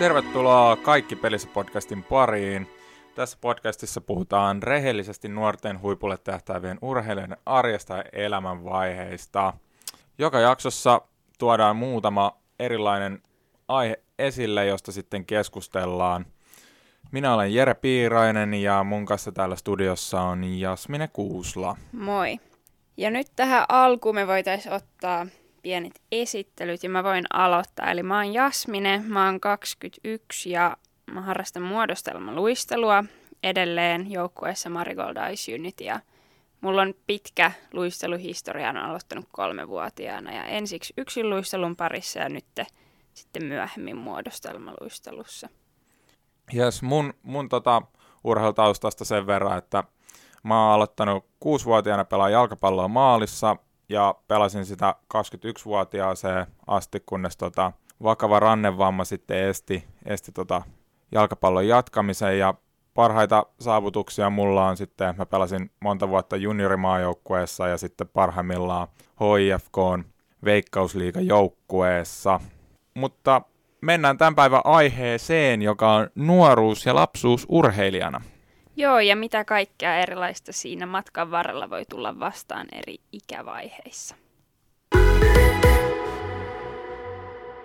Tervetuloa Kaikki pelissä podcastin pariin. Tässä podcastissa puhutaan rehellisesti nuorten huipulle tähtäävien urheilijoiden arjesta ja elämänvaiheista. Joka jaksossa tuodaan muutama erilainen aihe esille, josta sitten keskustellaan. Minä olen Jere Piirainen ja mun kanssa täällä studiossa on Jasmine Kuusla. Moi. Ja nyt tähän alkuun me voitaisiin ottaa pienet esittelyt ja mä voin aloittaa. Eli mä oon Jasmine, mä oon 21 ja mä harrastan muodostelmaluistelua edelleen joukkueessa Marigold Ice Unit ja mulla on pitkä luisteluhistoria, on aloittanut kolmevuotiaana ja ensiksi yksin luistelun parissa ja nyt sitten myöhemmin muodostelmaluistelussa. Jes, mun, mun tota, urheilutaustasta sen verran, että mä oon aloittanut kuusivuotiaana pelaa jalkapalloa maalissa ja pelasin sitä 21-vuotiaaseen asti, kunnes tota, vakava rannevamma sitten esti, esti tota jalkapallon jatkamisen ja parhaita saavutuksia mulla on sitten, mä pelasin monta vuotta juniorimaajoukkueessa ja sitten parhaimmillaan HIFK veikkausliigajoukkueessa. Mutta mennään tämän päivän aiheeseen, joka on nuoruus ja lapsuus urheilijana. Joo, ja mitä kaikkea erilaista siinä matkan varrella voi tulla vastaan eri ikävaiheissa.